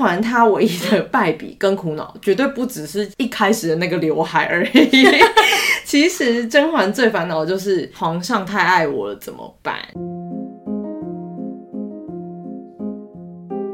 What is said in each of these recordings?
嬛她唯一的败笔跟苦恼，绝对不只是一开始的那个刘海而已。其实甄嬛最烦恼的就是皇上太爱我了，怎么办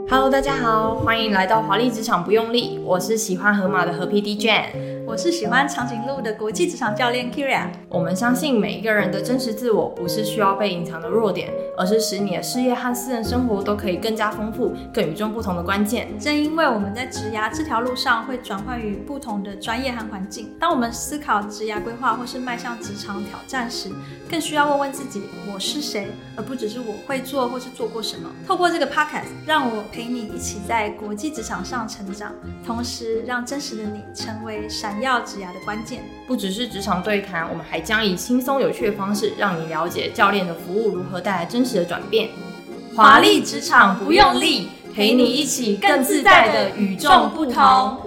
？Hello，大家好，欢迎来到华丽职场不用力，我是喜欢河马的河 PD Jane。我是喜欢长颈鹿的国际职场教练 Kyria。我们相信每一个人的真实自我不是需要被隐藏的弱点，而是使你的事业和私人生活都可以更加丰富、更与众不同的关键。正因为我们在职涯这条路上会转换于不同的专业和环境，当我们思考职涯规划或是迈向职场挑战时，更需要问问自己我是谁，而不只是我会做或是做过什么。透过这个 podcast，让我陪你一起在国际职场上成长，同时让真实的你成为闪。要职涯的关键，不只是职场对谈，我们还将以轻松有趣的方式，让你了解教练的服务如何带来真实的转变。华丽职场不用力，陪你一起更自在的与众不同。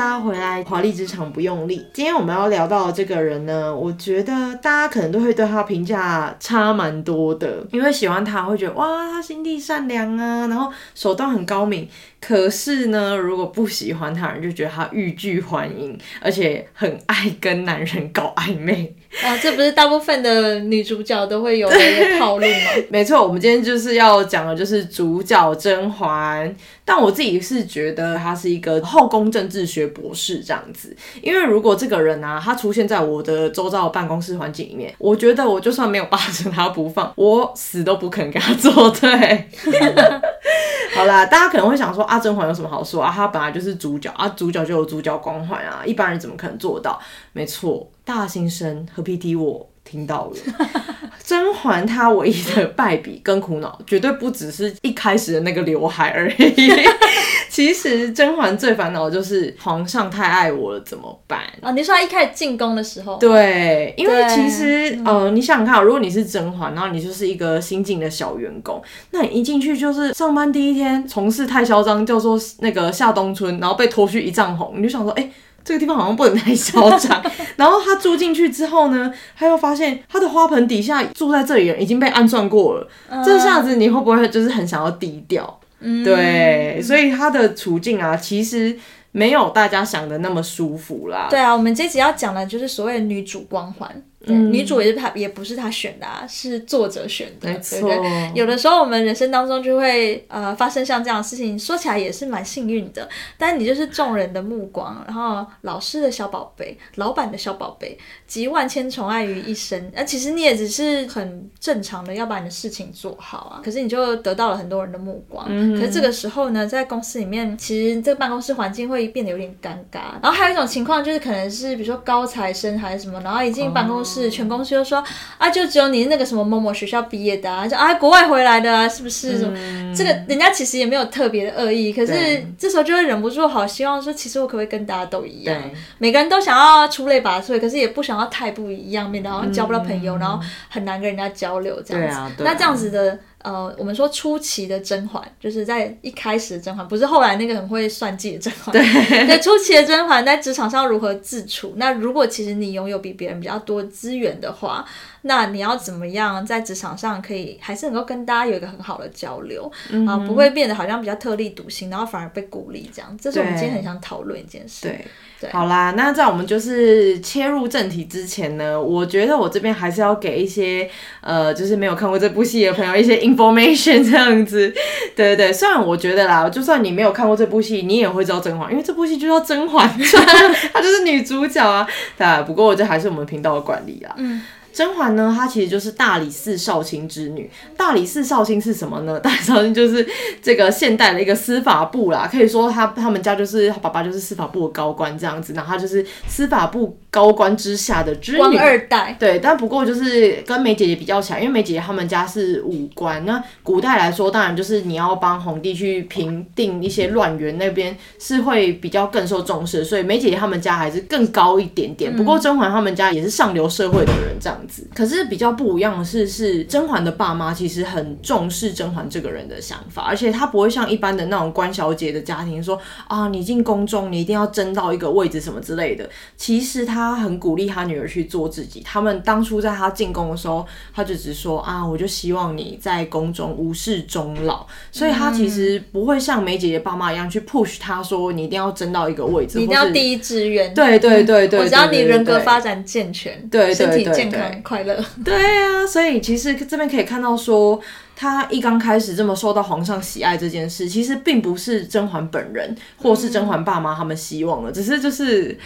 大家回来，华丽职场不用力。今天我们要聊到的这个人呢，我觉得大家可能都会对他评价差蛮多的，因为喜欢他会觉得哇，他心地善良啊，然后手段很高明。可是呢，如果不喜欢他人，就觉得他欲拒还迎，而且很爱跟男人搞暧昧。啊，这不是大部分的女主角都会有的一个套路吗？没错，我们今天就是要讲的就是主角甄嬛。但我自己是觉得他是一个后宫政治学博士这样子，因为如果这个人啊，他出现在我的周遭的办公室环境里面，我觉得我就算没有霸着他不放，我死都不肯跟他作对。好啦，大家可能会想说啊，甄嬛有什么好说啊？她本来就是主角啊，主角就有主角光环啊，一般人怎么可能做到？没错，大心声河 PD 我。听到了，甄嬛她唯一的败笔跟苦恼，绝对不只是一开始的那个刘海而已。其实甄嬛最烦恼的就是皇上太爱我了，怎么办？啊，你说她一开始进宫的时候，对，因为其实呃，你想想看，如果你是甄嬛，然后你就是一个新进的小员工，那你一进去就是上班第一天，从事太嚣张，叫做那个夏冬春，然后被拖去一丈红，你就想说，哎、欸。这个地方好像不能太嚣张，然后他住进去之后呢，他又发现他的花盆底下住在这里人已经被暗算过了，嗯、这下子你会不会就是很想要低调？嗯、对，所以他的处境啊，其实没有大家想的那么舒服啦。对啊，我们这集要讲的就是所谓的女主光环。嗯、女主也是她，也不是她选的啊，是作者选的。对不对？有的时候我们人生当中就会呃发生像这样的事情，说起来也是蛮幸运的。但你就是众人的目光，然后老师的小宝贝，老板的小宝贝，集万千宠爱于一身。那、呃、其实你也只是很正常的要把你的事情做好啊，可是你就得到了很多人的目光。嗯、可是这个时候呢，在公司里面，其实这个办公室环境会变得有点尴尬。然后还有一种情况就是，可能是比如说高材生还是什么，然后一进办公室。是全公司都说啊，就只有你那个什么某某学校毕业的啊，就啊国外回来的啊，是不是？嗯、这个人家其实也没有特别的恶意，可是这时候就会忍不住好希望说，其实我可不可以跟大家都一样？每个人都想要出类拔萃，可是也不想要太不一样，免得好像交不到朋友，嗯、然后很难跟人家交流这样子。啊啊、那这样子的。呃，我们说初期的甄嬛，就是在一开始的甄嬛，不是后来那个很会算计的甄嬛。对，对，初期的甄嬛在职场上如何自处？那如果其实你拥有比别人比较多资源的话，那你要怎么样在职场上可以还是能够跟大家有一个很好的交流、啊，不会变得好像比较特立独行，然后反而被鼓励这样。这是我们今天很想讨论一件事。对。对好啦，那在我们就是切入正题之前呢，我觉得我这边还是要给一些呃，就是没有看过这部戏的朋友一些 information 这样子。对对对，虽然我觉得啦，就算你没有看过这部戏，你也会知道甄嬛，因为这部戏就叫《甄嬛传》，她就是女主角啊。对，不过这还是我们频道的管理啊。嗯。甄嬛呢，她其实就是大理寺少卿之女。大理寺少卿是什么呢？大理寺少卿就是这个现代的一个司法部啦，可以说他他们家就是他爸爸就是司法部的高官这样子，然后他就是司法部高官之下的之女。官二代。对，但不过就是跟梅姐姐比较起来，因为梅姐姐他们家是武官，那古代来说，当然就是你要帮皇帝去平定一些乱源，那边是会比较更受重视，所以梅姐姐他们家还是更高一点点。不过甄嬛他们家也是上流社会的人这样。子。可是比较不一样的是，是甄嬛的爸妈其实很重视甄嬛这个人的想法，而且他不会像一般的那种官小姐的家庭说啊，你进宫中你一定要争到一个位置什么之类的。其实他很鼓励他女儿去做自己。他们当初在他进宫的时候，他就只说啊，我就希望你在宫中无事终老。所以他其实不会像梅姐姐爸妈一样去 push 他说你一定要争到一个位置，你一定要第一志愿。对对对对，我只要你人格发展健全，对，身体健康快乐。对啊，所以其实这边可以看到说，他一刚开始这么受到皇上喜爱这件事，其实并不是甄嬛本人或是甄嬛爸妈他们希望的，只是就是。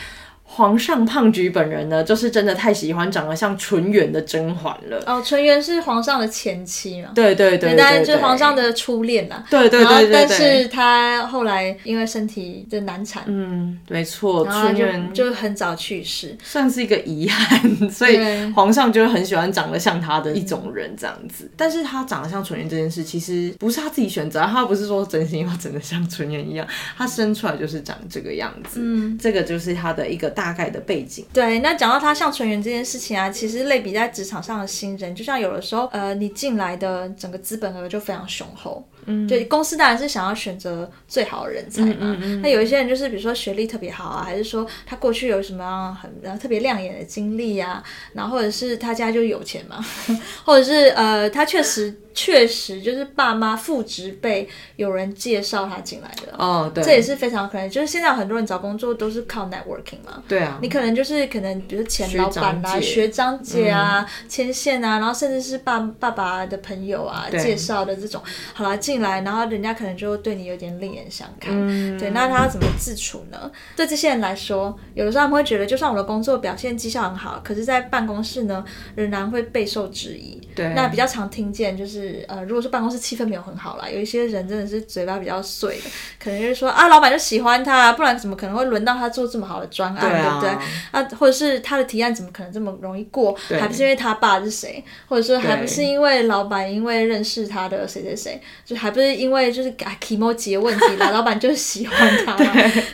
皇上胖菊本人呢，就是真的太喜欢长得像纯元的甄嬛了。哦，纯元是皇上的前妻嘛？对对对，当然就是皇上的初恋啦。对对对对，对，但是他后来因为身体的难产，嗯，没错，纯元就很早去世，算是一个遗憾。所以皇上就是很喜欢长得像他的一种人这样子。但是他长得像纯元这件事，其实不是他自己选择，他不是说真心要长得像纯元一样，他生出来就是长这个样子。嗯，这个就是他的一个大。概的背景，对，那讲到他像纯元这件事情啊，其实类比在职场上的新人，就像有的时候，呃，你进来的整个资本额就非常雄厚，嗯，对，公司当然是想要选择最好的人才嘛。嗯嗯嗯，那有一些人就是，比如说学历特别好啊，还是说他过去有什么样很特别亮眼的经历呀，然后或者是他家就有钱嘛，或者是呃，他确实。确实，就是爸妈父执辈有人介绍他进来的，哦，对，这也是非常可能。就是现在有很多人找工作都是靠 networking 嘛，对啊，你可能就是可能，比如说前老板啊、学长姐啊、牵线啊，然后甚至是爸爸爸的朋友啊介绍的这种，好了进来，然后人家可能就对你有点另眼相看，嗯，对，那他要怎么自处呢？对这些人来说，有的时候他们会觉得，就算我的工作表现绩效很好，可是在办公室呢，仍然会备受质疑。对，那比较常听见就是。呃，如果说办公室气氛没有很好啦，有一些人真的是嘴巴比较碎的，可能就是说啊，老板就喜欢他，不然怎么可能会轮到他做这么好的专案，对，啊、对不对？啊，或者是他的提案怎么可能这么容易过？还不是因为他爸是谁，或者说还不是因为老板因为认识他的谁谁谁，就还不是因为就是啊 kimochi 的问题，老板就是喜欢他，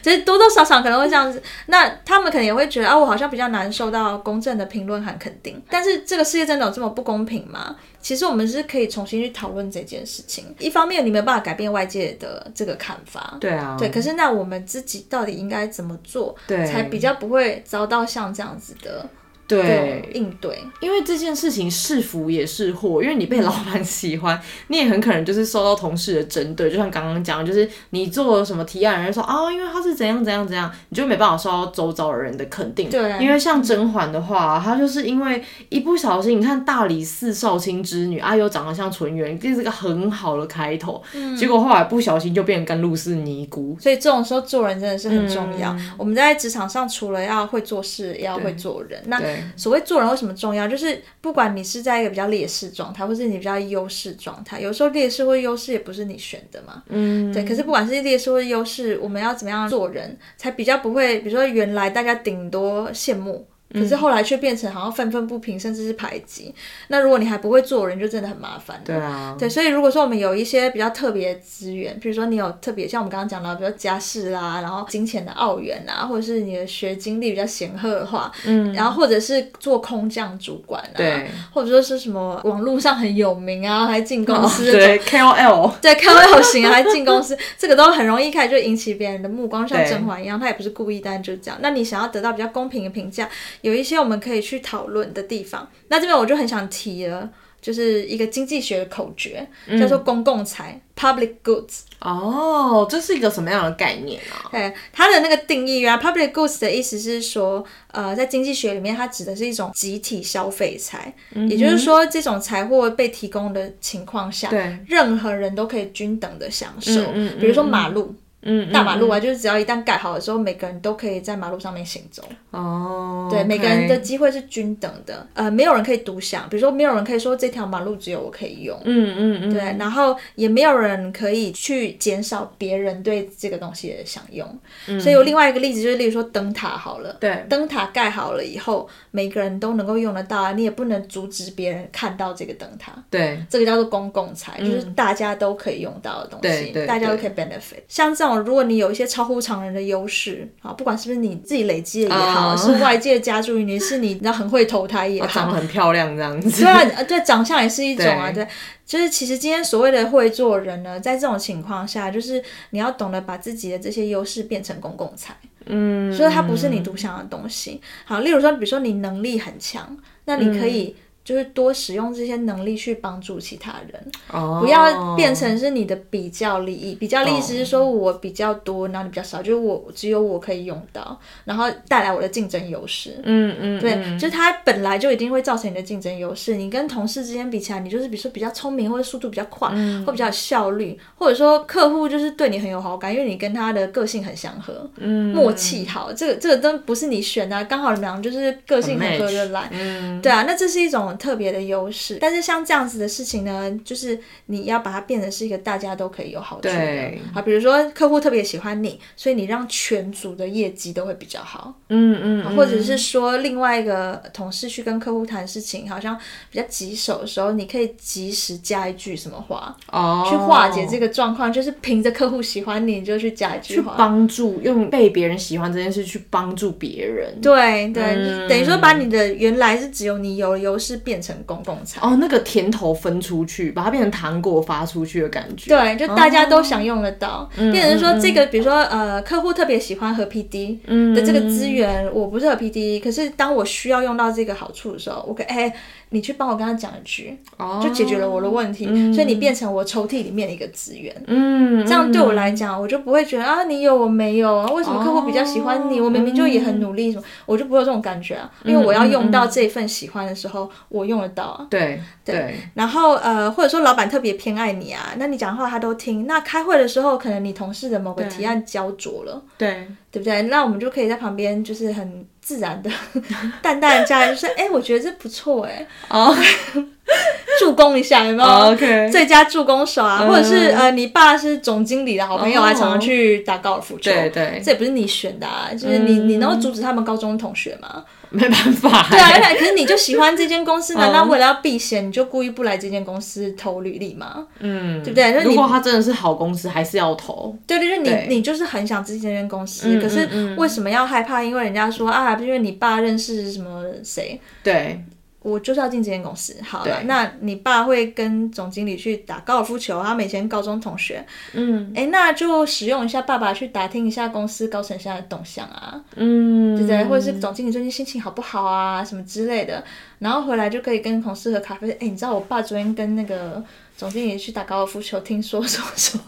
就是多多少少可能会这样子。那他们可能也会觉得啊，我好像比较难受到公正的评论和肯定。但是这个世界真的有这么不公平吗？其实我们是可以重新去讨论这件事情。一方面，你没有办法改变外界的这个看法，对啊，对。可是那我们自己到底应该怎么做，才比较不会遭到像这样子的。对，应对，因为这件事情是福也是祸，因为你被老板喜欢，你也很可能就是受到同事的针对。就像刚刚讲，就是你做了什么提案，人家说啊，因为他是怎样怎样怎样，你就没办法受到周遭的人的肯定。对，因为像甄嬛的话，她就是因为一不小心，你看大理寺少卿之女，啊又长得像纯元，这是个很好的开头。嗯，结果后来不小心就变成甘露寺尼姑。所以这种时候做人真的是很重要。嗯、我们在职场上除了要会做事，也要会做人。那所谓做人为什么重要？就是不管你是在一个比较劣势状态，或是你比较优势状态，有时候劣势或优势也不是你选的嘛。嗯，对。可是不管是劣势或优势，我们要怎么样做人才比较不会？比如说原来大家顶多羡慕。可是后来却变成好像愤愤不平，甚至是排挤。那如果你还不会做人，就真的很麻烦。对啊。对，所以如果说我们有一些比较特别的资源，比如说你有特别像我们刚刚讲到，比如说家世啦，然后金钱的澳元啊，或者是你的学经历比较显赫的话，嗯，然后或者是做空降主管啊，对，或者说是什么网络上很有名啊，还进公司，哦、对 KOL，对 KOL 型啊，还进公司，这个都很容易开始就引起别人的目光，像甄嬛一样，他也不是故意，但就是这样。那你想要得到比较公平的评价，有一些我们可以。去讨论的地方，那这边我就很想提了，就是一个经济学的口诀，嗯、叫做公共财 （public goods）。哦，这是一个什么样的概念啊？对，它的那个定义啊，public goods 的意思是说，呃，在经济学里面，它指的是一种集体消费财，嗯、也就是说，这种财货被提供的情况下，对，任何人都可以均等的享受。嗯嗯嗯、比如说马路。嗯，大马路啊，嗯、就是只要一旦盖好的时候，每个人都可以在马路上面行走。哦，对每个人的机会是均等的。呃，没有人可以独享，比如说没有人可以说这条马路只有我可以用。嗯嗯嗯。对，然后也没有人可以去减少别人对这个东西的享用。嗯。所以有另外一个例子，就是例如说灯塔好了。对。灯塔盖好了以后，每个人都能够用得到啊，你也不能阻止别人看到这个灯塔。对。这个叫做公共财，就是大家都可以用到的东西，大家都可以 benefit。像这种。种如果你有一些超乎常人的优势啊，不管是不是你自己累积的也好，uh, 是外界加注于你，是你那很会投胎也好，长得很漂亮这样子。对啊，对，长相也是一种啊，对，对，就是其实今天所谓的会做人呢，在这种情况下，就是你要懂得把自己的这些优势变成公共财，嗯，所以它不是你独享的东西。好，例如说，比如说你能力很强，那你可以。就是多使用这些能力去帮助其他人，oh. 不要变成是你的比较利益。比较利益是说我比较多，然后你比较少，就是我只有我可以用到，然后带来我的竞争优势。嗯嗯，对，就是它本来就一定会造成你的竞争优势。你跟同事之间比起来，你就是比如说比较聪明，或者速度比较快，嗯、或比较有效率，或者说客户就是对你很有好感，因为你跟他的个性很相合，嗯、默契好。这个这个都不是你选的、啊，刚好你们俩就是个性很合得来。嗯、对啊，那这是一种。特别的优势，但是像这样子的事情呢，就是你要把它变成是一个大家都可以有好处的。对好，比如说客户特别喜欢你，所以你让全组的业绩都会比较好。嗯嗯，嗯或者是说另外一个同事去跟客户谈事情，好像比较棘手的时候，你可以及时加一句什么话，哦，去化解这个状况，就是凭着客户喜欢你，你就去加一句话，去帮助用被别人喜欢这件事去帮助别人。对对，嗯、等于说把你的原来是只有你有优势变成公共财哦，那个甜头分出去，把它变成糖果发出去的感觉。对，就大家都享用得到。哦、变成说这个，比如说呃，客户特别喜欢和 PD 的这个资源，嗯、我不是和 PD，可是当我需要用到这个好处的时候，我可以哎。你去帮我跟他讲一句，就解决了我的问题。所以你变成我抽屉里面的一个资源。嗯，这样对我来讲，我就不会觉得啊，你有我没有啊？为什么客户比较喜欢你？我明明就也很努力，什么我就不会有这种感觉啊？因为我要用到这份喜欢的时候，我用得到啊。对对。然后呃，或者说老板特别偏爱你啊，那你讲话他都听。那开会的时候，可能你同事的某个提案焦灼了，对对不对？那我们就可以在旁边，就是很。自然的，淡淡的加就是，哎、欸，我觉得这不错，哎，哦，助攻一下有没有？OK，最佳助攻手啊，或者是呃，你爸是总经理的好朋友，还常常去打高尔夫球，对对，这也不是你选的啊，就是你你能够阻止他们高中同学吗？没办法，对啊，可是你就喜欢这间公司，难道为了要避嫌，你就故意不来这间公司投履历吗？嗯，对不对？如果他真的是好公司，还是要投。对对对，你你就是很想进这间公司，可是为什么要害怕？因为人家说啊，因为你爸认识什么谁？对。我就是要进这间公司，好了，那你爸会跟总经理去打高尔夫球，他们以前高中同学，嗯，哎，那就使用一下爸爸去打听一下公司高层现在的动向啊，嗯，对不对？或者是总经理最近心情好不好啊，什么之类的，然后回来就可以跟同事喝咖啡。哎，你知道我爸昨天跟那个总经理去打高尔夫球，听说什么什么。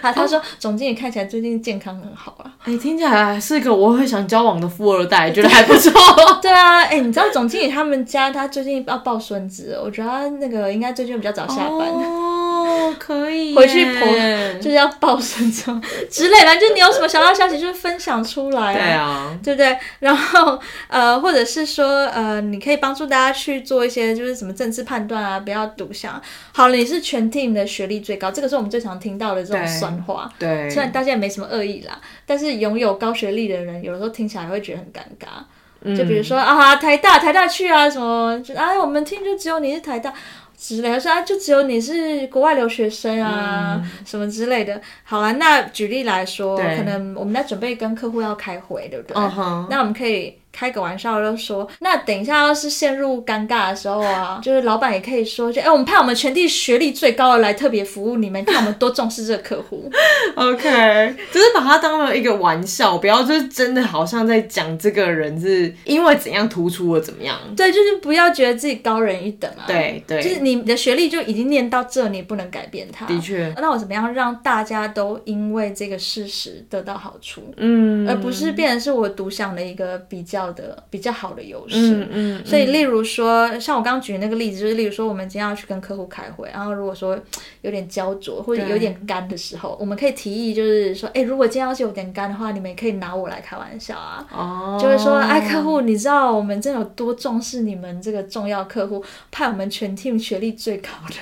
他他说总经理看起来最近健康很好啊，哎，听起来是一个我会想交往的富二代，觉得还不错。对啊，哎，你知道总经理他们家他最近要抱孙子，我觉得他那个应该最近比较早下班。哦，可以回去婆就是要抱孙子之类的，就你有什么小道消息就是分享出来啊，对啊，对不对？然后呃，或者是说呃，你可以帮助大家去做一些就是什么政治判断啊，不要独享。好了，你是全 team 的学历最高，这个是我们最常听到的这种酸话。对，虽然大家也没什么恶意啦，但是拥有高学历的人，有的时候听起来会觉得很尴尬。嗯、就比如说啊，台大台大去啊，什么就哎，我们听就只有你是台大之类的，说啊，就只有你是国外留学生啊，嗯、什么之类的。好了，那举例来说，可能我们在准备跟客户要开会，对不对？Uh huh. 那我们可以。开个玩笑就说，那等一下要是陷入尴尬的时候啊，就是老板也可以说，就哎、欸，我们派我们全地学历最高的来特别服务你们，看我们多重视这个客户。OK，只是把它当了一个玩笑，不要就是真的好像在讲这个人是因为怎样突出了怎么样。对，就是不要觉得自己高人一等啊。对对，就是你的学历就已经念到这，你不能改变它。的确。那我怎么样让大家都因为这个事实得到好处？嗯，而不是变成是我独享的一个比较的比较好。的优势，嗯嗯，所以例如说，像我刚刚举的那个例子，就是例如说，我们今天要去跟客户开会，然后如果说有点焦灼或者有点干的时候，我们可以提议，就是说，哎，如果今天要是有点干的话，你们也可以拿我来开玩笑啊，哦，就会说，哎，客户，你知道我们真的有多重视你们这个重要客户，派我们全 team 学历最高的，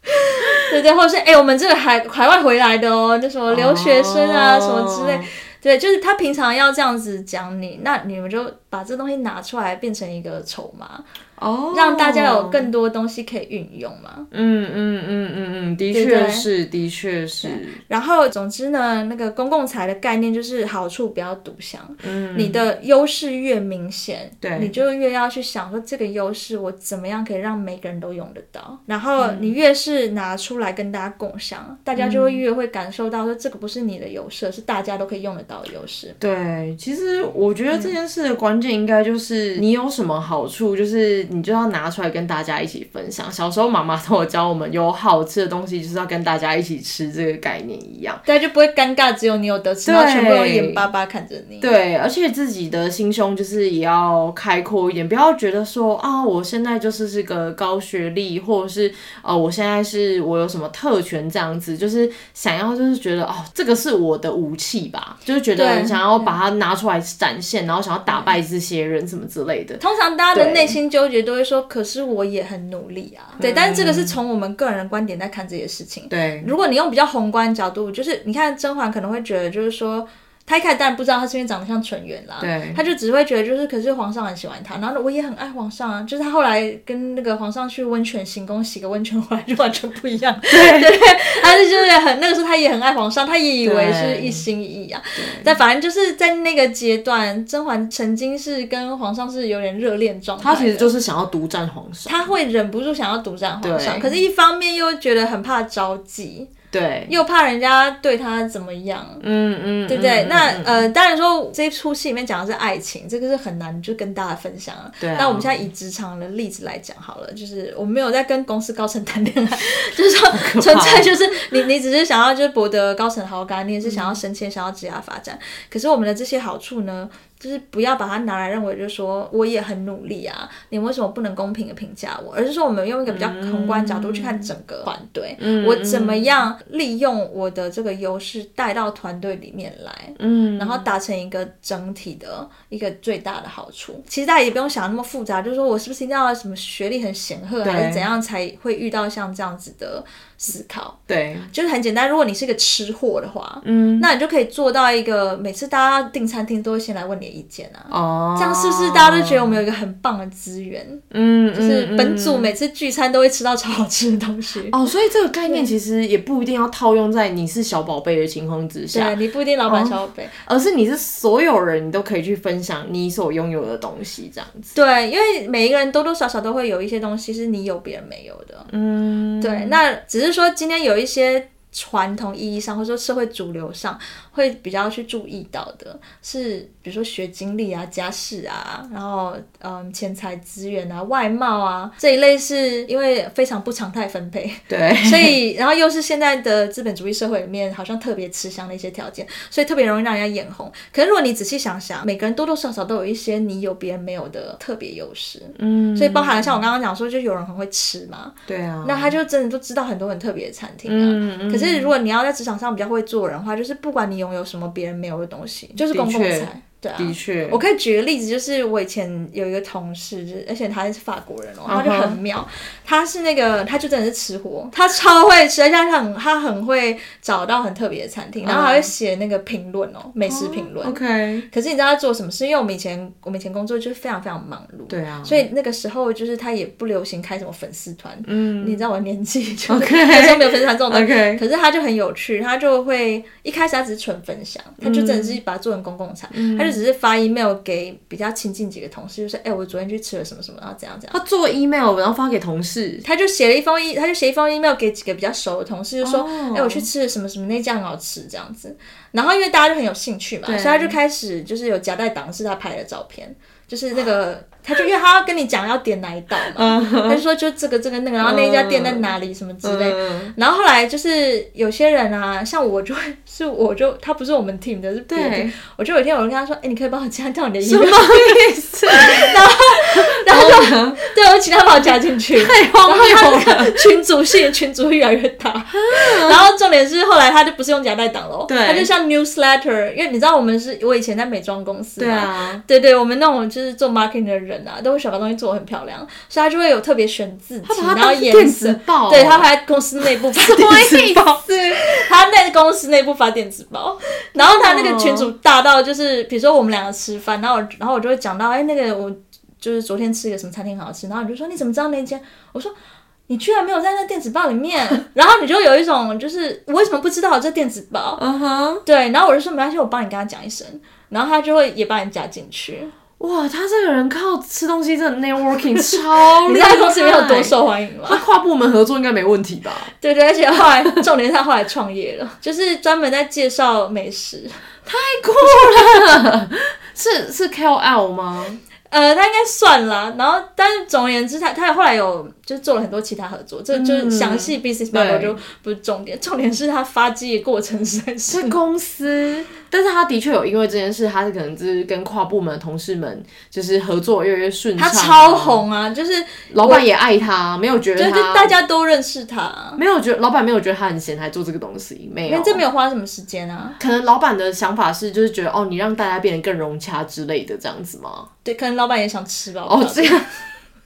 对对，或者是哎，我们这个海海外回来的哦，就什么留学生啊，哦、什么之类。对，就是他平常要这样子讲你，那你们就把这东西拿出来变成一个筹码哦，让大家有更多东西可以运用嘛。嗯嗯嗯嗯嗯，的确是，的确是。然后，总之呢，那个公共财的概念就是好处不要独享。嗯，你的优势越明显，对，你就越要去想说这个优势我怎么样可以让每个人都用得到。然后你越是拿出来跟大家共享，大家就会越会感受到说这个不是你的优势，是大家都可以用得到的优势。对，其实我觉得这件事的关键应该就是你有什么好处，就是。你就要拿出来跟大家一起分享。小时候妈妈都有教我们，有好吃的东西就是要跟大家一起吃，这个概念一样，大家就不会尴尬，只有你有得吃，然后全部都眼巴巴看着你。对，而且自己的心胸就是也要开阔一点，不要觉得说啊，我现在就是是个高学历，或者是呃，我现在是我有什么特权这样子，就是想要就是觉得哦，这个是我的武器吧，就是觉得想要把它拿出来展现，然后想要打败这些人什么之类的。通常大家的内心纠结。都会说，可是我也很努力啊。对，但是这个是从我们个人的观点在看这些事情。对，如果你用比较宏观角度，就是你看甄嬛可能会觉得，就是说。他一开始当然不知道他是因为长得像纯元啦，对，他就只会觉得就是，可是皇上很喜欢他，然后我也很爱皇上啊，就是他后来跟那个皇上去温泉行宫洗个温泉回来就完全不一样，对。对，他是就是很那个时候他也很爱皇上，他也以为是一心一意啊，但反正就是在那个阶段，甄嬛曾经是跟皇上是有点热恋状态，他其实就是想要独占皇上，他会忍不住想要独占皇上，可是一方面又觉得很怕招忌。对，又怕人家对他怎么样，嗯嗯，对不对？嗯、那、嗯、呃，当然说这一出戏里面讲的是爱情，这个是很难就跟大家分享啊。对啊。那我们现在以职场的例子来讲好了，就是我们没有在跟公司高层谈恋爱，就是说纯粹就是你 你只是想要就是博得高层好感，你也是想要升迁、嗯、想要职业发展。可是我们的这些好处呢？就是不要把它拿来认为，就是说我也很努力啊，你为什么不能公平的评价我？而是说我们用一个比较宏观角度去看整个团队，嗯、我怎么样利用我的这个优势带到团队里面来，嗯，然后达成一个整体的一个最大的好处。其实大家也不用想那么复杂，就是说我是不是一定要什么学历很显赫，还是怎样才会遇到像这样子的。思考，对，就是很简单。如果你是一个吃货的话，嗯，那你就可以做到一个每次大家订餐厅都会先来问你的意见啊。哦，这样是不是大家都觉得我们有一个很棒的资源？嗯，就是本组每次聚餐都会吃到超好吃的东西。哦，所以这个概念其实也不一定要套用在你是小宝贝的情况之下。对，你不一定老板小宝贝，而是你是所有人，你都可以去分享你所拥有的东西，这样子。对，因为每一个人多多少少都会有一些东西是你有别人没有的。嗯，对，那只是。说今天有一些传统意义上，或者说社会主流上，会比较去注意到的是，比如说学经历啊、家世啊，然后嗯，钱财资源啊、外貌啊这一类，是因为非常不常态分配，对，所以然后又是现在的资本主义社会里面好像特别吃香的一些条件，所以特别容易让人家眼红。可是如果你仔细想想，每个人多多少少都有一些你有别人没有的特别优势，嗯，所以包含了像我刚刚讲说，就有人很会吃嘛，对啊，那他就真的都知道很多很特别的餐厅啊。嗯嗯，可是如果你要在职场上比较会做人的话，就是不管你有。拥有什么别人没有的东西，就是公共财。对啊，的确，我可以举个例子，就是我以前有一个同事，就是而且他是法国人哦，他就很妙，他是那个他就真的是吃货，他超会吃，而且他很他很会找到很特别的餐厅，然后还会写那个评论哦，美食评论。OK，可是你知道他做什么？事？因为我们以前我们以前工作就是非常非常忙碌，对啊，所以那个时候就是他也不流行开什么粉丝团，嗯，你知道我的年纪就 那时候没有粉丝团这种东西，可是他就很有趣，他就会一开始他只是纯分享，他就真的是把它做成公共财，他就。只是发 email 给比较亲近几个同事，就是哎、欸，我昨天去吃了什么什么，然后怎样怎样。他做 email 然后发给同事，他就写了一封 e，他就写一封 email 给几个比较熟的同事，就说哎、oh. 欸，我去吃了什么什么，那家很好吃这样子。然后因为大家就很有兴趣嘛，所以他就开始就是有夹带档是他拍的照片，就是那个。他就因为他要跟你讲要点哪一道嘛，他就说就这个这个那个，然后那一家店在哪里什么之类。然后后来就是有些人啊，像我就会是我就他不是我们 team 的，是别的。我就有一天我就跟他说，哎，你可以帮我加掉你的 么意思？然后 然后就 对我请他把我加进去。太荒谬了！群主性群主越来越大。然后重点是后来他就不是用夹带档了，他就像 newsletter，因为你知道我们是我以前在美妆公司嘛，对对，我们那种就是做 marketing 的人。人啊，都会想把东西做得很漂亮，所以他就会有特别选字体，然后颜色。对，他还在公司内部发电子报，他在公司内部发电子报，然后他那个群主大到就是，比如说我们两个吃饭，然后然后我就会讲到，哎，那个我。就是昨天吃一个什么餐厅好吃，然后你就说你怎么知道那间？我说你居然没有在那电子报里面，然后你就有一种就是我为什么不知道这电子报？嗯哼，对，然后我就说没关系，我帮你跟他讲一声，然后他就会也把你加进去。哇，他这个人靠吃东西真的 networking 超厉害，你公司里面有多受欢迎吗？他跨部门合作应该没问题吧？对对，而且后来重点是他后来创业了，就是专门在介绍美食，太酷了！是是 KOL 吗？呃，他应该算了，然后，但是总而言之，他他后来有就是做了很多其他合作，这、嗯、就是详细 business model 就不是重点，重点是他发迹的过程实在是 公司，但是他的确有因为这件事，他是可能就是跟跨部门的同事们就是合作越来越顺畅，他超红啊，就是老板也爱他，没有觉得他就大家都认识他，没有觉得老板没有觉得他很闲，还做这个东西，没有，因为这没有花什么时间啊，可能老板的想法是就是觉得哦，你让大家变得更融洽之类的这样子吗？对，可能老板也想吃吧。哦，这样。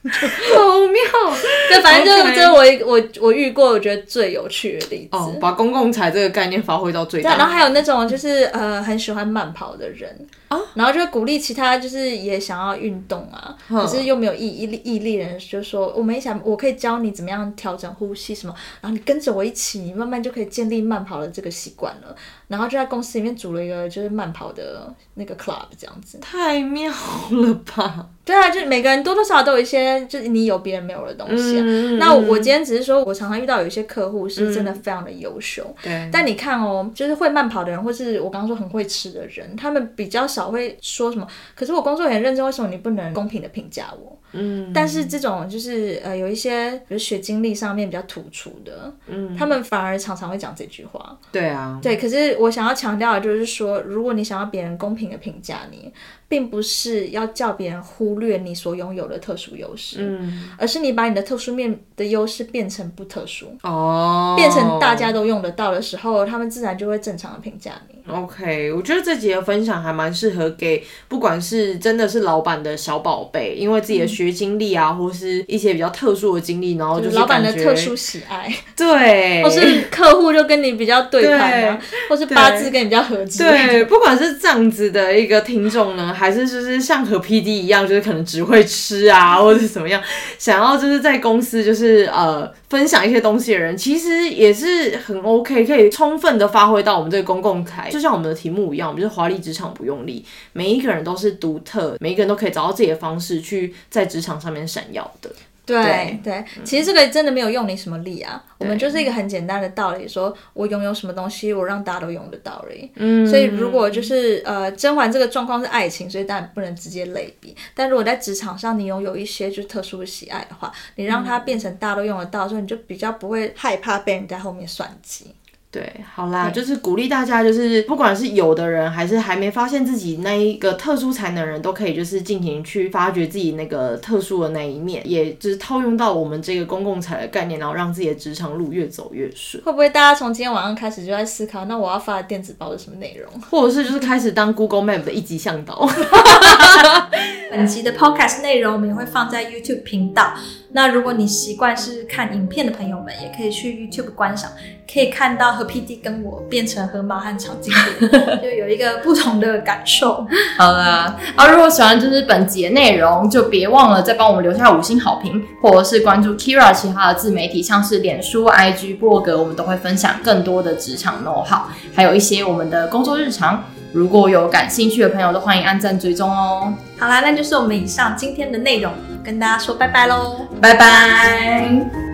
好妙，对，反正就是这是我我我遇过我觉得最有趣的例子。哦，把公共财这个概念发挥到最大。然后还有那种就是呃很喜欢慢跑的人啊，然后就鼓励其他就是也想要运动啊，可是又没有毅毅力毅力的人，就说我们想我可以教你怎么样调整呼吸什么，然后你跟着我一起，你慢慢就可以建立慢跑的这个习惯了。然后就在公司里面组了一个就是慢跑的那个 club 这样子。太妙了吧！对啊，就每个人多多少少都有一些，就是你有别人没有的东西啊。嗯、那我，今天只是说，我常常遇到有一些客户是真的非常的优秀。对、嗯。但你看哦，就是会慢跑的人，或是我刚刚说很会吃的人，他们比较少会说什么。可是我工作很认真，为什么你不能公平的评价我？嗯。但是这种就是呃，有一些比如学经历上面比较突出的，嗯，他们反而常常会讲这句话。对啊。对，可是我想要强调的就是说，如果你想要别人公平的评价你。并不是要叫别人忽略你所拥有的特殊优势，嗯，而是你把你的特殊面的优势变成不特殊，哦，变成大家都用得到的时候，他们自然就会正常的评价你。OK，我觉得这集的分享还蛮适合给不管是真的是老板的小宝贝，因为自己的学经历啊，嗯、或是一些比较特殊的经历，然后就是老板的特殊喜爱，对，或是客户就跟你比较对盘啊，或是八字跟你比较合对，不管是这样子的一个听众呢。还是就是像和 PD 一样，就是可能只会吃啊，或者怎么样，想要就是在公司就是呃分享一些东西的人，其实也是很 OK，可以充分的发挥到我们这个公共台，就像我们的题目一样，我们就是华丽职场不用力，每一个人都是独特，每一个人都可以找到自己的方式去在职场上面闪耀的。对对，对，其实这个真的没有用你什么力啊，我们就是一个很简单的道理，说我拥有什么东西，我让大家都用得到而已。嗯，所以如果就是呃，甄嬛这个状况是爱情，所以当然不能直接类比。但如果在职场上你拥有一些就是特殊的喜爱的话，你让它变成大家都用得到，所以你就比较不会害怕被人在后面算计。对，好啦，就是鼓励大家，就是不管是有的人，还是还没发现自己那一个特殊才能的人，都可以就是尽情去发掘自己那个特殊的那一面，也就是套用到我们这个公共财的概念，然后让自己的职场路越走越顺。会不会大家从今天晚上开始就在思考，那我要发的电子报是什么内容？或者是就是开始当 Google Map 的一级向导？本集的 Podcast 内容我们也会放在 YouTube 频道。那如果你习惯是看影片的朋友们，也可以去 YouTube 观赏，可以看到和 PD 跟我变成河马和长颈鹿，就有一个不同的感受。好了，啊，如果喜欢就是本集的内容，就别忘了再帮我们留下五星好评，或者是关注 Keira 其他的自媒体，像是脸书、IG、部落格，我们都会分享更多的职场 know how，还有一些我们的工作日常。如果有感兴趣的朋友，都欢迎按赞追踪哦。好啦，那就是我们以上今天的内容，跟大家说拜拜喽，拜拜。